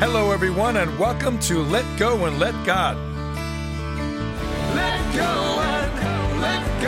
Hello, everyone, and welcome to Let Go and Let God. Let go and let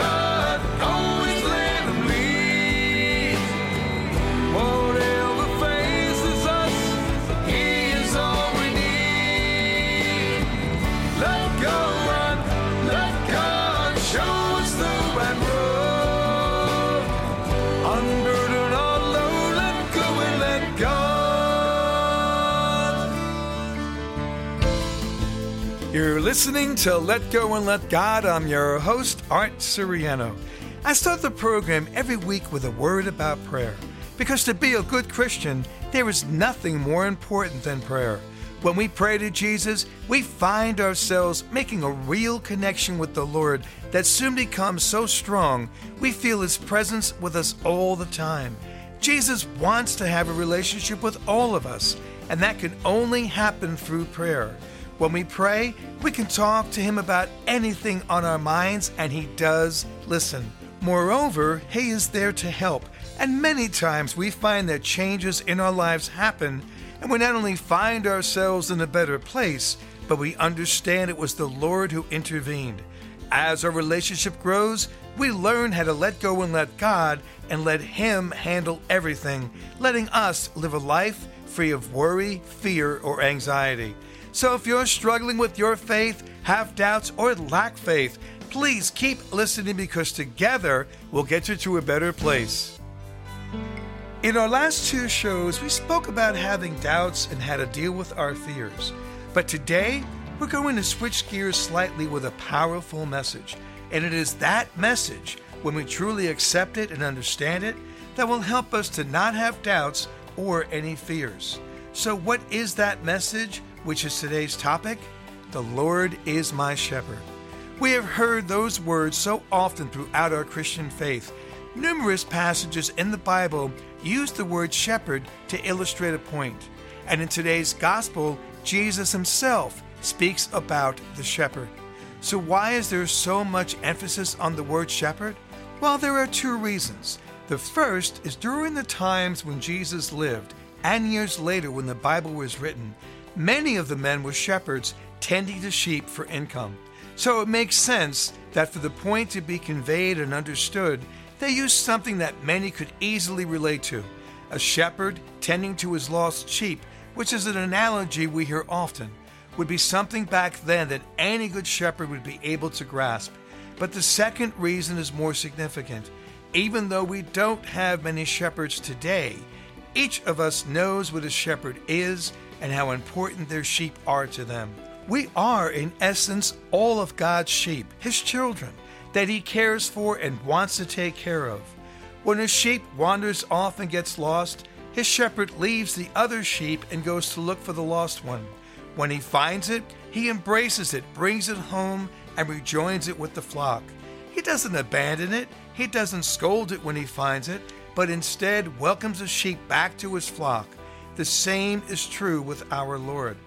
You're listening to Let Go and Let God. I'm your host, Art Siriano. I start the program every week with a word about prayer. Because to be a good Christian, there is nothing more important than prayer. When we pray to Jesus, we find ourselves making a real connection with the Lord that soon becomes so strong we feel His presence with us all the time. Jesus wants to have a relationship with all of us, and that can only happen through prayer. When we pray, we can talk to Him about anything on our minds, and He does listen. Moreover, He is there to help, and many times we find that changes in our lives happen, and we not only find ourselves in a better place, but we understand it was the Lord who intervened. As our relationship grows, we learn how to let go and let God and let Him handle everything, letting us live a life free of worry, fear, or anxiety. So if you're struggling with your faith, have doubts, or lack faith, please keep listening because together we'll get you to a better place. In our last two shows, we spoke about having doubts and how to deal with our fears. But today, we're going to switch gears slightly with a powerful message. And it is that message, when we truly accept it and understand it, that will help us to not have doubts or any fears. So, what is that message, which is today's topic? The Lord is my shepherd. We have heard those words so often throughout our Christian faith. Numerous passages in the Bible use the word shepherd to illustrate a point. And in today's gospel, Jesus himself speaks about the shepherd. So, why is there so much emphasis on the word shepherd? Well, there are two reasons. The first is during the times when Jesus lived, and years later when the Bible was written, many of the men were shepherds tending to sheep for income. So it makes sense that for the point to be conveyed and understood, they used something that many could easily relate to a shepherd tending to his lost sheep, which is an analogy we hear often, would be something back then that any good shepherd would be able to grasp. But the second reason is more significant. Even though we don't have many shepherds today, each of us knows what a shepherd is and how important their sheep are to them. We are, in essence, all of God's sheep, His children, that He cares for and wants to take care of. When a sheep wanders off and gets lost, his shepherd leaves the other sheep and goes to look for the lost one. When he finds it, he embraces it, brings it home, and rejoins it with the flock. He doesn't abandon it, he doesn't scold it when he finds it, but instead welcomes the sheep back to his flock. The same is true with our Lord.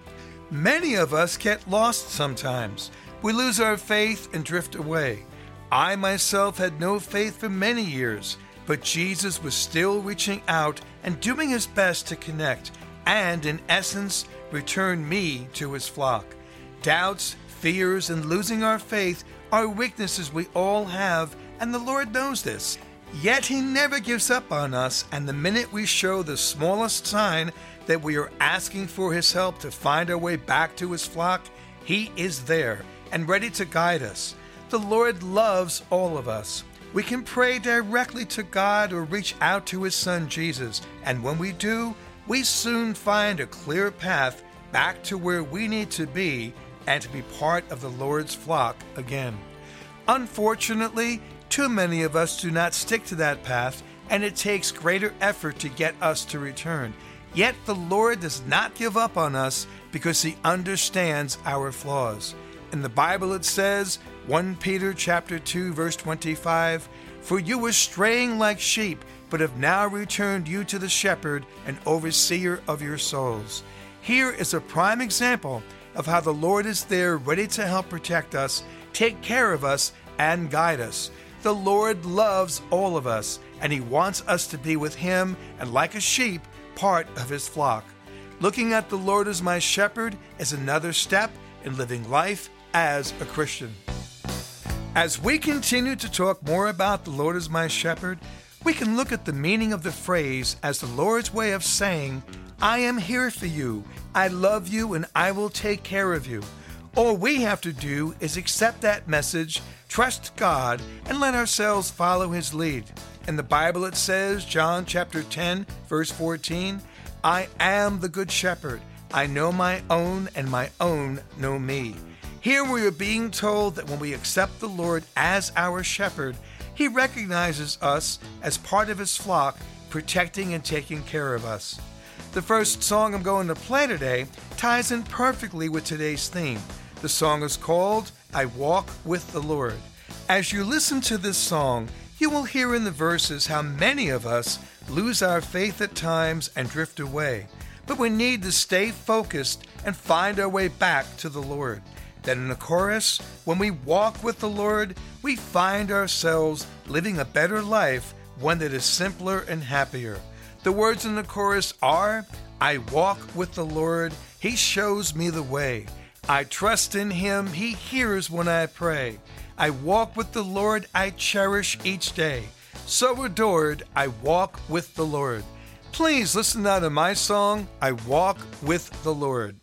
Many of us get lost sometimes. We lose our faith and drift away. I myself had no faith for many years, but Jesus was still reaching out and doing his best to connect and, in essence, return me to his flock. Doubts, fears, and losing our faith are weaknesses we all have, and the Lord knows this. Yet He never gives up on us, and the minute we show the smallest sign that we are asking for His help to find our way back to His flock, He is there and ready to guide us. The Lord loves all of us. We can pray directly to God or reach out to His Son Jesus, and when we do, we soon find a clear path back to where we need to be and to be part of the Lord's flock again. Unfortunately, too many of us do not stick to that path, and it takes greater effort to get us to return. Yet the Lord does not give up on us because he understands our flaws. In the Bible it says, 1 Peter chapter 2 verse 25, "For you were straying like sheep, but have now returned you to the shepherd and overseer of your souls." Here is a prime example of how the Lord is there ready to help protect us, take care of us, and guide us. The Lord loves all of us, and He wants us to be with Him and, like a sheep, part of His flock. Looking at the Lord as my shepherd is another step in living life as a Christian. As we continue to talk more about the Lord as my shepherd, we can look at the meaning of the phrase as the Lord's way of saying, I am here for you, I love you, and I will take care of you. All we have to do is accept that message, trust God, and let ourselves follow His lead. In the Bible, it says, John chapter 10, verse 14, I am the good shepherd. I know my own, and my own know me. Here we are being told that when we accept the Lord as our shepherd, He recognizes us as part of His flock, protecting and taking care of us. The first song I'm going to play today ties in perfectly with today's theme. The song is called I Walk with the Lord. As you listen to this song, you will hear in the verses how many of us lose our faith at times and drift away. But we need to stay focused and find our way back to the Lord. Then in the chorus, when we walk with the Lord, we find ourselves living a better life, one that is simpler and happier. The words in the chorus are I walk with the Lord, He shows me the way. I trust in Him, He hears when I pray. I walk with the Lord, I cherish each day. So adored, I walk with the Lord. Please listen now to my song, I Walk with the Lord.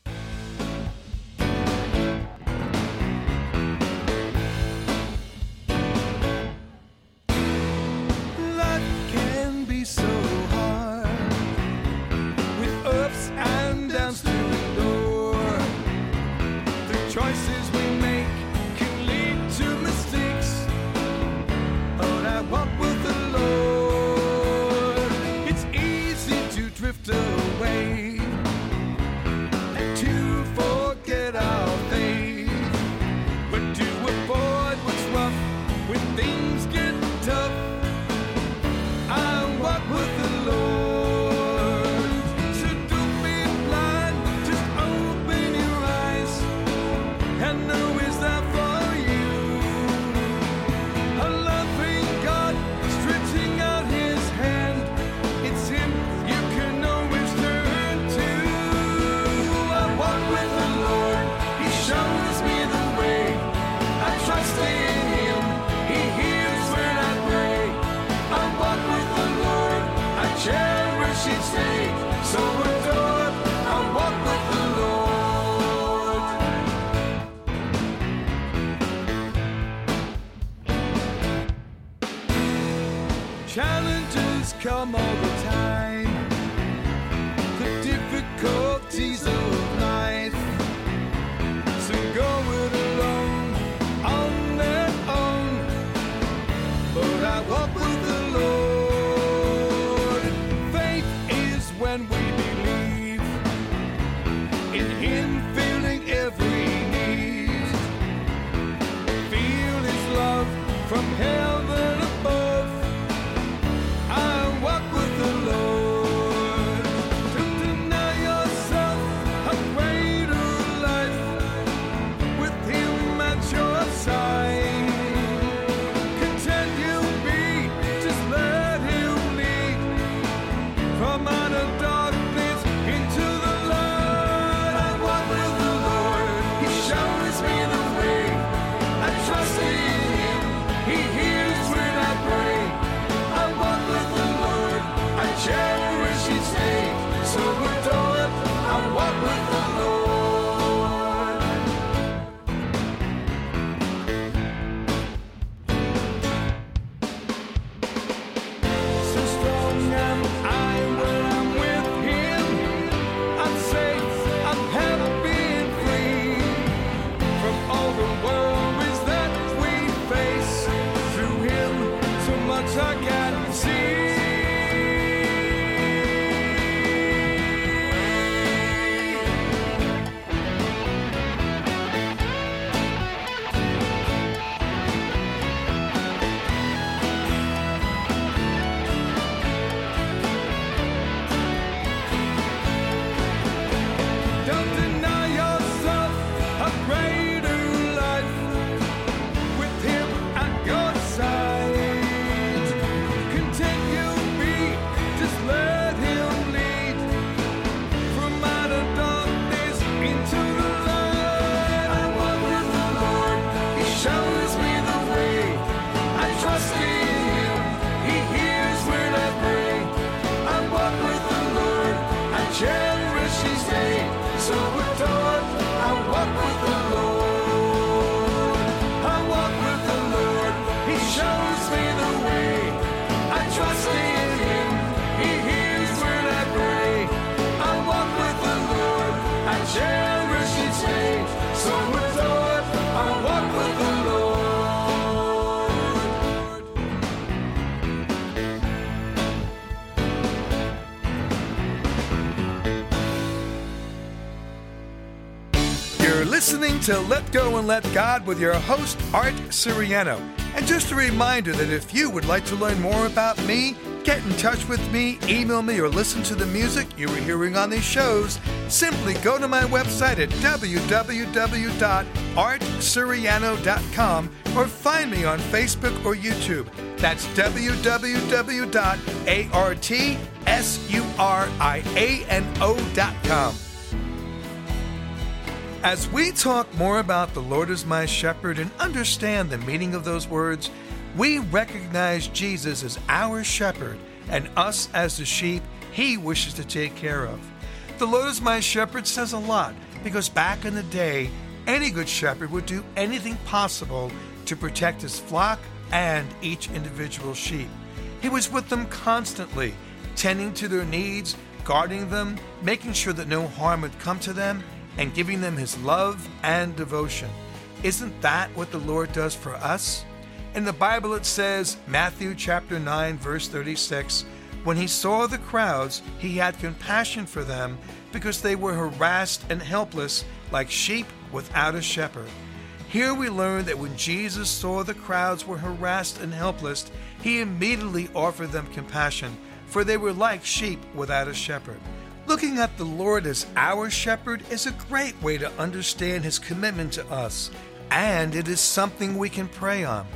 You're listening to Let Go and Let God with your host, Art Siriano. And just a reminder that if you would like to learn more about me, get in touch with me, email me, or listen to the music you were hearing on these shows, simply go to my website at www.artsiriano.com or find me on Facebook or YouTube. That's www.artsiriano.com. As we talk more about the Lord as my shepherd and understand the meaning of those words, we recognize Jesus as our shepherd and us as the sheep he wishes to take care of. The Lord is my shepherd says a lot because back in the day, any good shepherd would do anything possible to protect his flock and each individual sheep. He was with them constantly, tending to their needs, guarding them, making sure that no harm would come to them, and giving them his love and devotion. Isn't that what the Lord does for us? In the Bible it says, Matthew chapter 9 verse 36, when he saw the crowds, he had compassion for them because they were harassed and helpless like sheep without a shepherd. Here we learn that when Jesus saw the crowds were harassed and helpless, he immediately offered them compassion, for they were like sheep without a shepherd. Looking at the Lord as our shepherd is a great way to understand his commitment to us, and it is something we can pray on.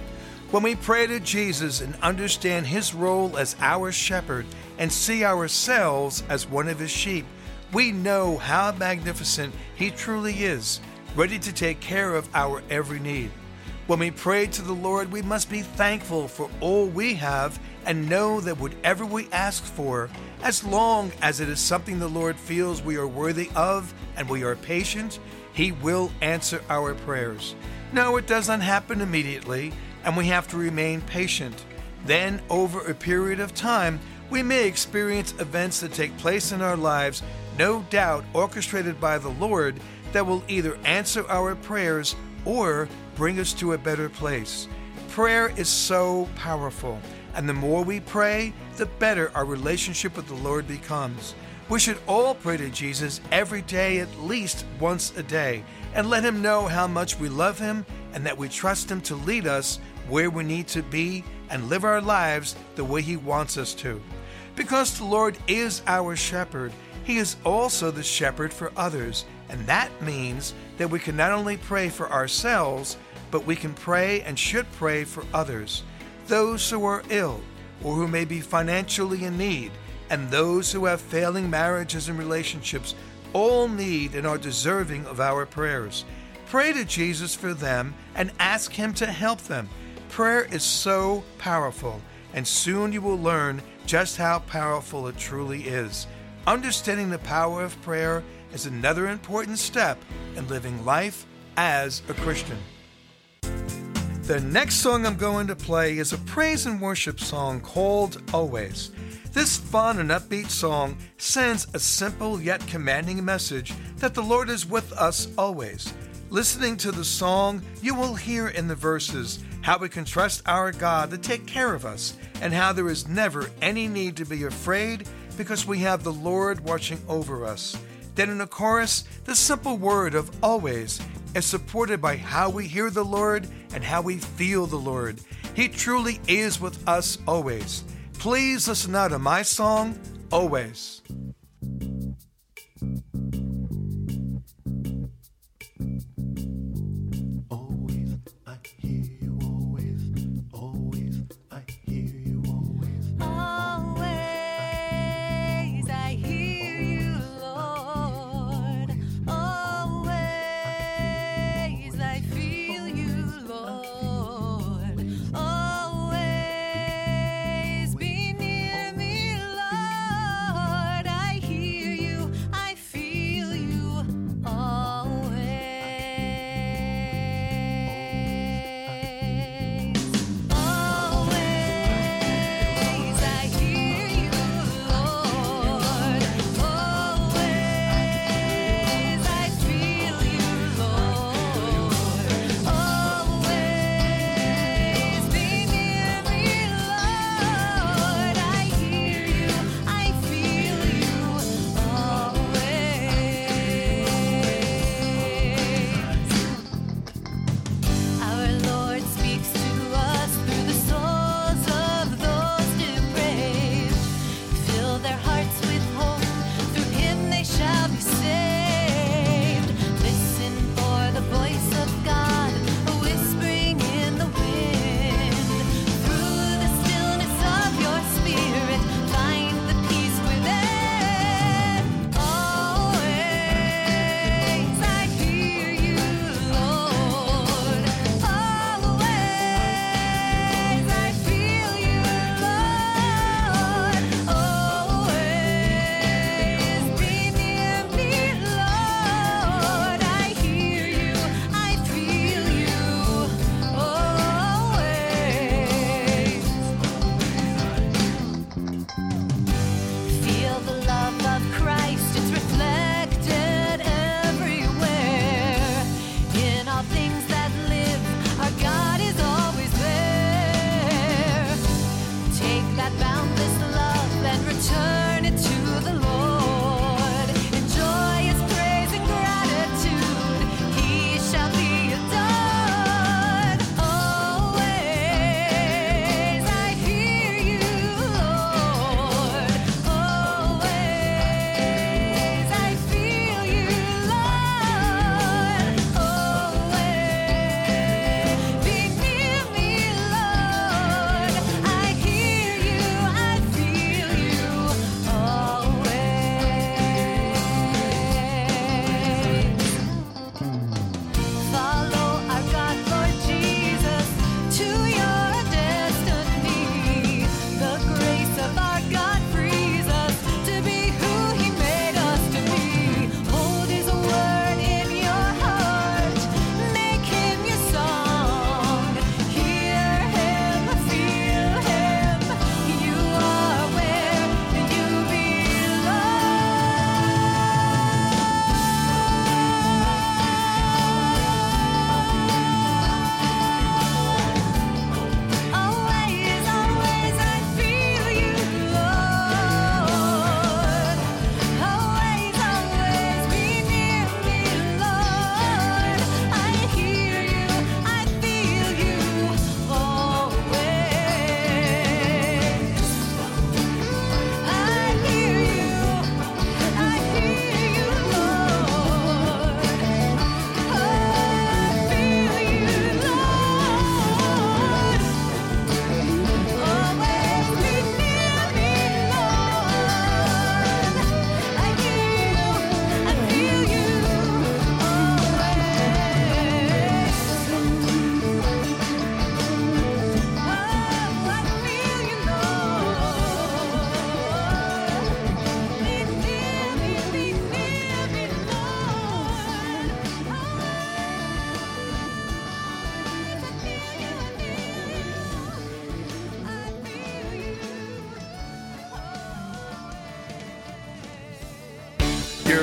When we pray to Jesus and understand his role as our shepherd and see ourselves as one of his sheep, we know how magnificent he truly is ready to take care of our every need. When we pray to the Lord, we must be thankful for all we have and know that whatever we ask for, as long as it is something the Lord feels we are worthy of and we are patient, He will answer our prayers. No, it does not happen immediately, and we have to remain patient. Then, over a period of time, we may experience events that take place in our lives, no doubt orchestrated by the Lord, that will either answer our prayers or bring us to a better place. Prayer is so powerful, and the more we pray, the better our relationship with the Lord becomes. We should all pray to Jesus every day, at least once a day, and let Him know how much we love Him and that we trust Him to lead us where we need to be and live our lives the way He wants us to. Because the Lord is our shepherd, He is also the shepherd for others, and that means that we can not only pray for ourselves, but we can pray and should pray for others, those who are ill or who may be financially in need, and those who have failing marriages and relationships all need and are deserving of our prayers. Pray to Jesus for them and ask Him to help them. Prayer is so powerful, and soon you will learn just how powerful it truly is. Understanding the power of prayer is another important step in living life as a Christian. The next song I'm going to play is a praise and worship song called Always. This fun and upbeat song sends a simple yet commanding message that the Lord is with us always. Listening to the song, you will hear in the verses how we can trust our God to take care of us and how there is never any need to be afraid because we have the Lord watching over us. Then in the chorus, the simple word of always is supported by how we hear the Lord and how we feel the Lord. He truly is with us always. Please listen now to my song, Always.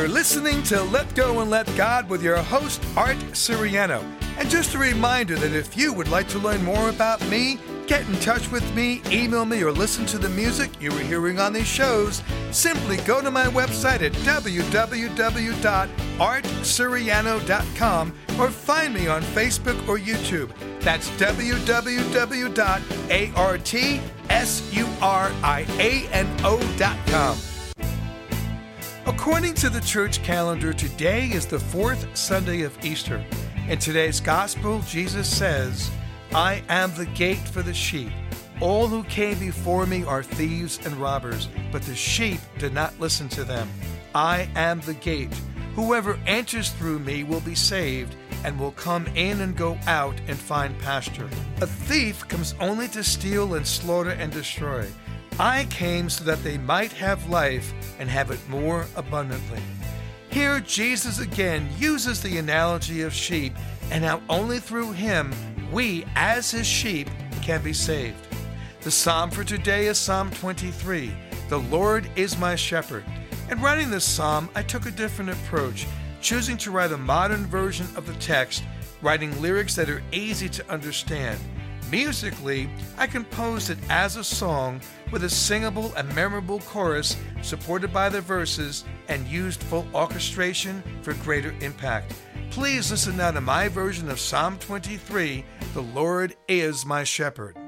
You're listening to Let Go and Let God with your host, Art Siriano. And just a reminder that if you would like to learn more about me, get in touch with me, email me, or listen to the music you were hearing on these shows, simply go to my website at www.artsiriano.com or find me on Facebook or YouTube. That's www.artsiriano.com. According to the church calendar, today is the fourth Sunday of Easter. In today's gospel, Jesus says, I am the gate for the sheep. All who came before me are thieves and robbers, but the sheep did not listen to them. I am the gate. Whoever enters through me will be saved and will come in and go out and find pasture. A thief comes only to steal and slaughter and destroy. I came so that they might have life and have it more abundantly. Here, Jesus again uses the analogy of sheep and how only through him we, as his sheep, can be saved. The psalm for today is Psalm 23 The Lord is my shepherd. In writing this psalm, I took a different approach, choosing to write a modern version of the text, writing lyrics that are easy to understand. Musically, I composed it as a song with a singable and memorable chorus supported by the verses and used full orchestration for greater impact. Please listen now to my version of Psalm 23 The Lord is my shepherd.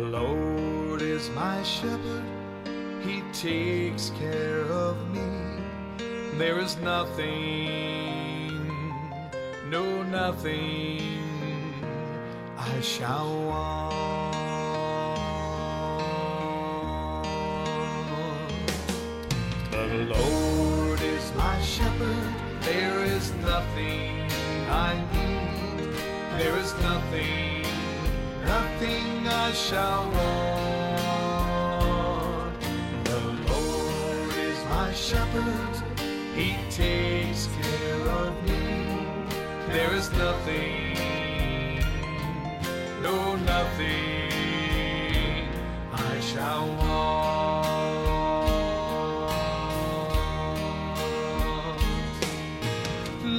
Lord is my shepherd, he takes care of me. There is nothing, no nothing I shall want. The Lord is my shepherd, there is nothing I need. There is nothing, nothing I shall want. The Lord is my shepherd, he takes care of me. There is nothing, no nothing I shall want.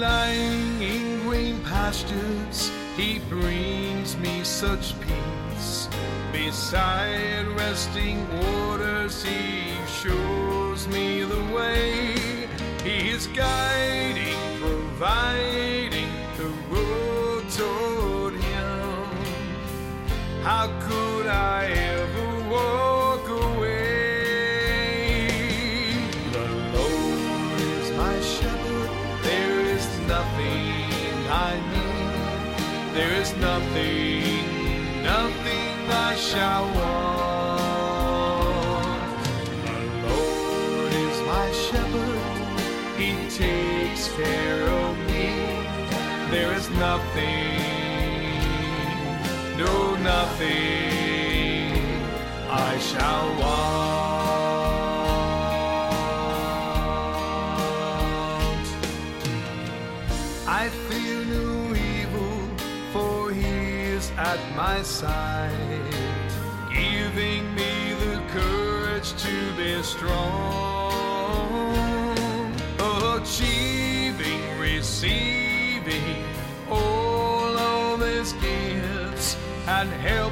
Lying in green pastures, he brings me such peace. Beside resting waters, he shows me the way. He is guiding, providing the road toward him. How could I nothing, nothing I shall want. The Lord is my shepherd, he takes care of me. There is nothing, no nothing I shall want. Side, giving me the courage to be strong, achieving, receiving all of his gifts, and helping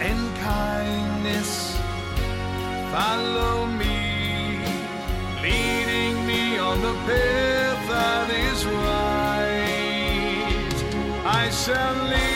and kindness follow me, leading me on the path that is right. I shall live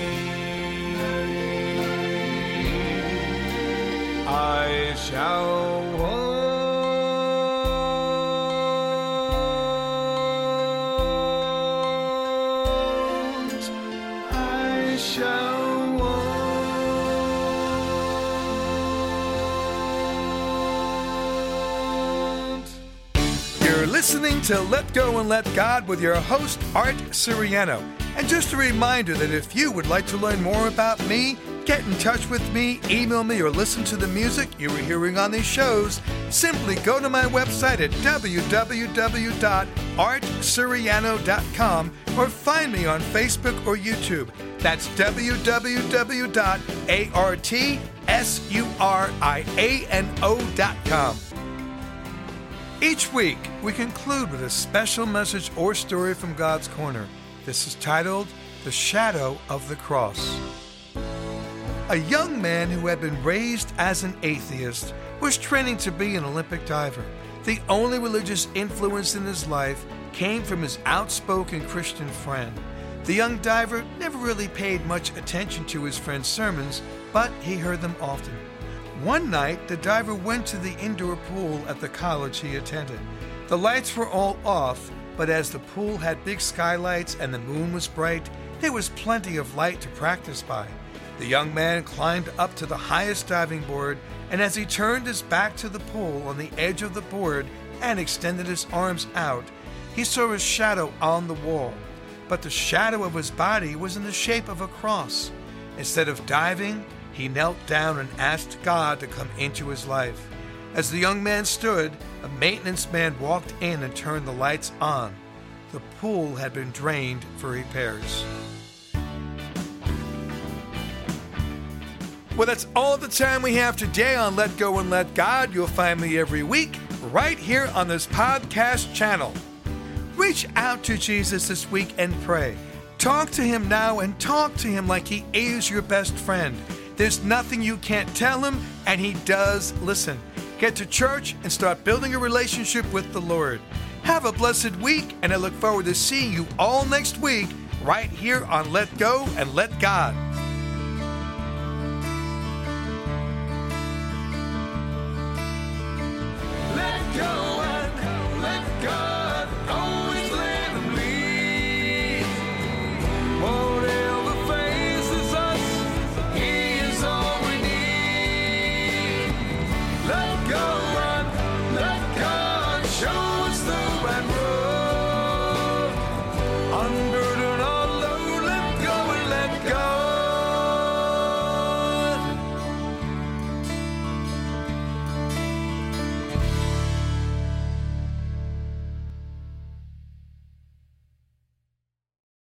listening to Let Go and Let God with your host, Art Siriano. And just a reminder that if you would like to learn more about me, get in touch with me, email me, or listen to the music you were hearing on these shows, simply go to my website at www.artsiriano.com or find me on Facebook or YouTube. That's www.artsiriano.com. Each week, we conclude with a special message or story from God's Corner. This is titled The Shadow of the Cross. A young man who had been raised as an atheist was training to be an Olympic diver. The only religious influence in his life came from his outspoken Christian friend. The young diver never really paid much attention to his friend's sermons, but he heard them often. One night, the diver went to the indoor pool at the college he attended. The lights were all off, but as the pool had big skylights and the moon was bright, there was plenty of light to practice by. The young man climbed up to the highest diving board, and as he turned his back to the pool on the edge of the board and extended his arms out, he saw his shadow on the wall. But the shadow of his body was in the shape of a cross. Instead of diving, he knelt down and asked God to come into his life. As the young man stood, a maintenance man walked in and turned the lights on. The pool had been drained for repairs. Well, that's all the time we have today on Let Go and Let God. You'll find me every week right here on this podcast channel. Reach out to Jesus this week and pray. Talk to him now and talk to him like he is your best friend. There's nothing you can't tell him, and he does listen. Get to church and start building a relationship with the Lord. Have a blessed week, and I look forward to seeing you all next week right here on Let Go and Let God.